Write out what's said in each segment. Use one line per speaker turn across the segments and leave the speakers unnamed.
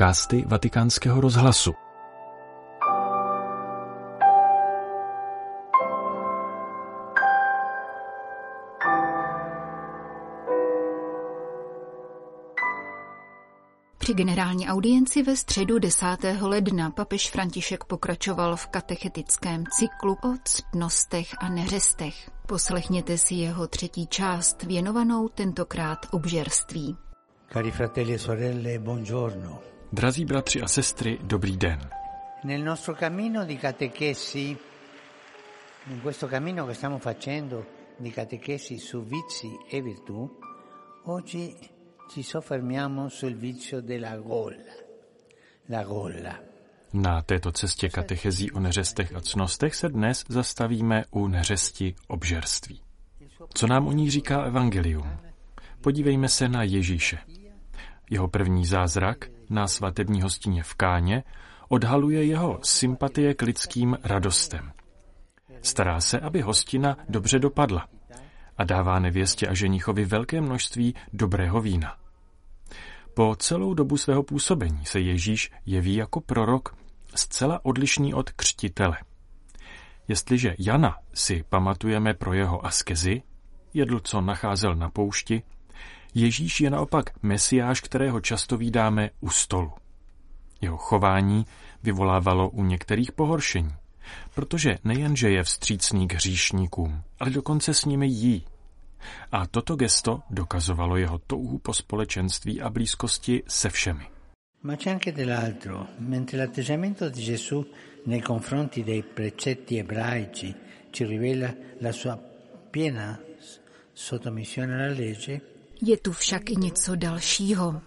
podcasty Vatikánského rozhlasu.
Při generální audienci ve středu 10. ledna papež František pokračoval v katechetickém cyklu o ctnostech a neřestech. Poslechněte si jeho třetí část věnovanou tentokrát obžerství.
Cari fratelli e sorelle, buongiorno.
Drazí bratři a sestry, dobrý den.
Nel nostro cammino di catechesi, in questo cammino che stiamo facendo di catechesi su vizi e virtù, oggi ci soffermiamo sul vizio della gola. La gola.
Na této cestě katechezí o neřestech a cnostech se dnes zastavíme u neřesti obžerství. Co nám o ní říká Evangelium? Podívejme se na Ježíše. Jeho první zázrak na svatební hostině v Káně odhaluje jeho sympatie k lidským radostem. Stará se, aby hostina dobře dopadla a dává nevěstě a ženichovi velké množství dobrého vína. Po celou dobu svého působení se Ježíš jeví jako prorok zcela odlišný od křtitele. Jestliže Jana si pamatujeme pro jeho askezi, jedl, co nacházel na poušti, Ježíš je naopak mesiáš, kterého často vídáme u stolu. Jeho chování vyvolávalo u některých pohoršení, protože nejenže je vstřícný k hříšníkům, ale dokonce s nimi jí. A toto gesto dokazovalo jeho touhu po společenství a blízkosti se všemi.
Ma c'è anche dell'altro. Mentre l'atteggiamento di Gesù nei confronti dei precetti ebraici ci rivela la sua piena sottomissione alla legge,
Je tu však i něco dalšího.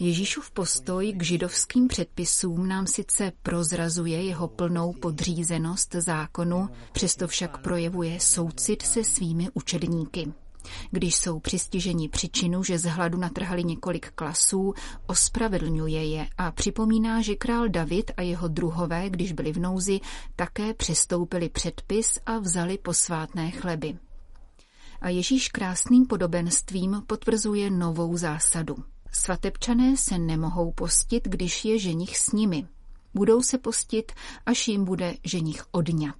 Ježíšův postoj k židovským předpisům nám sice prozrazuje jeho plnou podřízenost zákonu, přesto však projevuje soucit se svými učedníky. Když jsou přistiženi příčinu, že z hladu natrhali několik klasů, ospravedlňuje je a připomíná, že král David a jeho druhové, když byli v nouzi, také přestoupili předpis a vzali posvátné chleby. A Ježíš krásným podobenstvím potvrzuje novou zásadu. Svatebčané se nemohou postit, když je ženich s nimi. Budou se postit, až jim bude ženich odňat.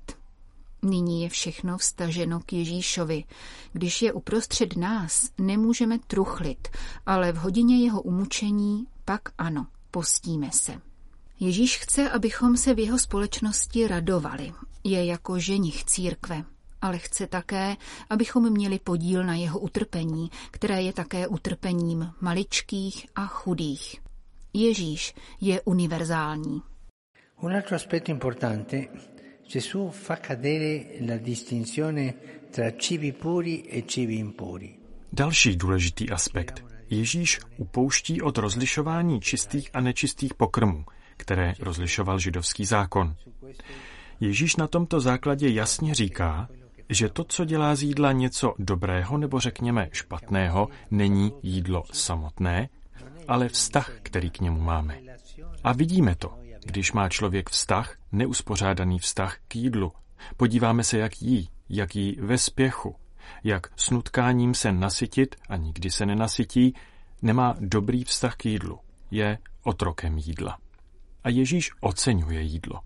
Nyní je všechno vstaženo k Ježíšovi. Když je uprostřed nás, nemůžeme truchlit, ale v hodině jeho umučení pak ano, postíme se. Ježíš chce, abychom se v jeho společnosti radovali. Je jako ženich církve, ale chce také, abychom měli podíl na jeho utrpení, které je také utrpením maličkých a chudých. Ježíš je univerzální.
Un altro aspetto importante, Gesù fa cadere la distinzione tra cibi puri e cibi impuri.
Další důležitý aspekt. Ježíš upouští od rozlišování čistých a nečistých pokrmů, které rozlišoval židovský zákon. Ježíš na tomto základě jasně říká, že to, co dělá z jídla něco dobrého nebo řekněme špatného, není jídlo samotné, ale vztah, který k němu máme. A vidíme to, když má člověk vztah, neuspořádaný vztah k jídlu. Podíváme se, jak jí, jak jí ve spěchu, jak s nutkáním se nasytit a nikdy se nenasytí, nemá dobrý vztah k jídlu, je otrokem jídla. A Ježíš oceňuje jídlo.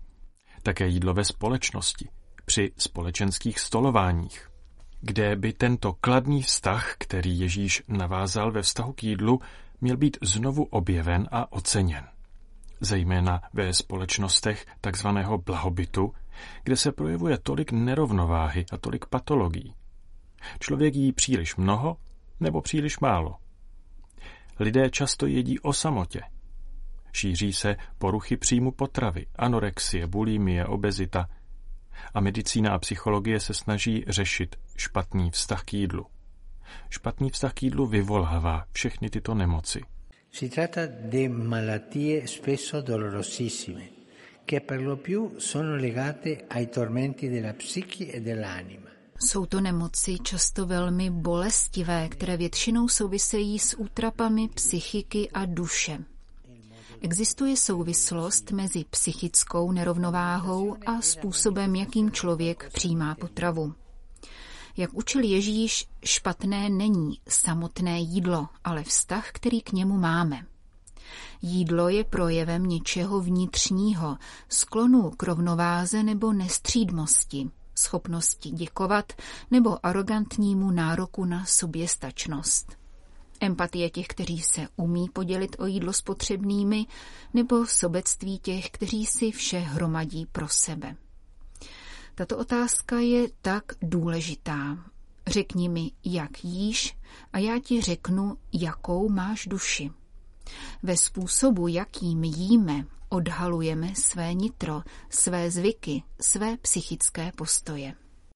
Také jídlo ve společnosti, při společenských stolováních, kde by tento kladný vztah, který Ježíš navázal ve vztahu k jídlu, měl být znovu objeven a oceněn. Zejména ve společnostech takzvaného blahobytu, kde se projevuje tolik nerovnováhy a tolik patologií. Člověk jí příliš mnoho nebo příliš málo. Lidé často jedí o samotě. Šíří se poruchy příjmu potravy, anorexie, bulimie, obezita, a medicína a psychologie se snaží řešit špatný vztah k jídlu. Špatný vztah k jídlu vyvolává všechny tyto nemoci.
Si tratta di malattie spesso dolorosissime, che per lo più sono legate ai tormenti della psiche e dell'anima.
Jsou to nemoci často velmi bolestivé, které většinou souvisejí s útrapami psychiky a duše. Existuje souvislost mezi psychickou nerovnováhou a způsobem, jakým člověk přijímá potravu. Jak učil Ježíš, špatné není samotné jídlo, ale vztah, který k němu máme. Jídlo je projevem něčeho vnitřního, sklonu k rovnováze nebo nestřídmosti, schopnosti děkovat nebo arrogantnímu nároku na soběstačnost. Empatie těch, kteří se umí podělit o jídlo s potřebnými, nebo sobectví těch, kteří si vše hromadí pro sebe. Tato otázka je tak důležitá. Řekni mi, jak jíš, a já ti řeknu, jakou máš duši. Ve způsobu, jakým jíme, odhalujeme své nitro, své zvyky, své psychické postoje.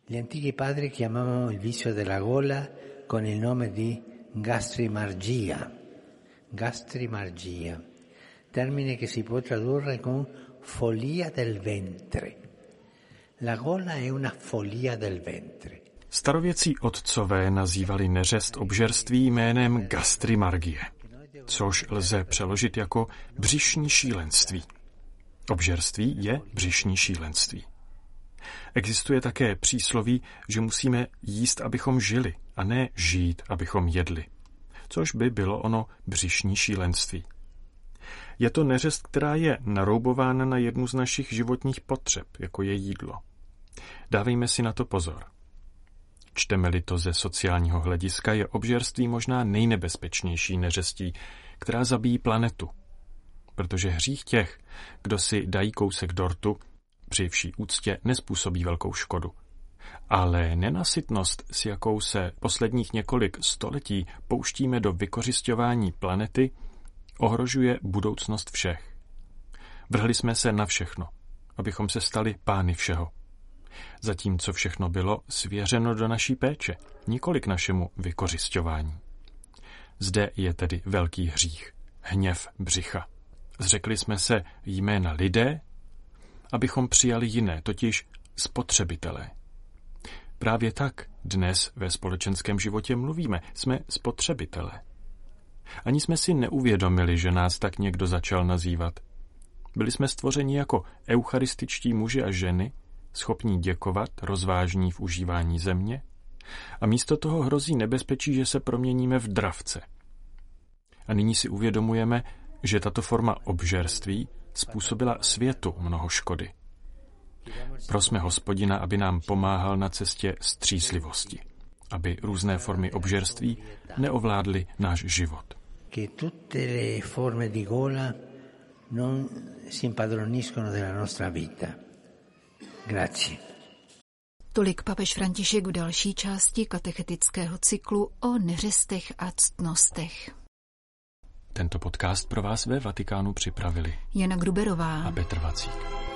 Gli antichi padri chiamavano il vizio della gola con il nome di gastrimargia. Gastrimargia, termine che si può tradurre con follia del ventre. La gola è una follia del ventre.
Starověcí otcové nazývali neřest obžerství jménem gastrimargie což lze přeložit jako břišní šílenství. Obžerství je břišní šílenství. Existuje také přísloví, že musíme jíst, abychom žili, a ne žít, abychom jedli, což by bylo ono břišní šílenství. Je to neřest, která je naroubována na jednu z našich životních potřeb, jako je jídlo. Dávejme si na to pozor. Čteme-li to ze sociálního hlediska, je obžerství možná nejnebezpečnější neřestí, která zabíjí planetu. Protože hřích těch, kdo si dají kousek dortu, při vší úctě nespůsobí velkou škodu. Ale nenasytnost, s jakou se posledních několik století pouštíme do vykořišťování planety, ohrožuje budoucnost všech. Vrhli jsme se na všechno, abychom se stali pány všeho zatímco všechno bylo svěřeno do naší péče, nikoli k našemu vykořišťování. Zde je tedy velký hřích, hněv břicha. Zřekli jsme se jména lidé, abychom přijali jiné, totiž spotřebitelé. Právě tak dnes ve společenském životě mluvíme, jsme spotřebitelé. Ani jsme si neuvědomili, že nás tak někdo začal nazývat. Byli jsme stvořeni jako eucharističtí muži a ženy, schopní děkovat, rozvážní v užívání země, a místo toho hrozí nebezpečí, že se proměníme v dravce. A nyní si uvědomujeme, že tato forma obžerství způsobila světu mnoho škody. Prosme hospodina, aby nám pomáhal na cestě střízlivosti, aby různé formy obžerství neovládly náš život.
Che tutte le forme di gola non si impadroniscono della nostra vita. Grazie.
Tolik papež František v další části katechetického cyklu o neřestech a ctnostech.
Tento podcast pro vás ve Vatikánu připravili
Jana Gruberová
a Petr Vacík.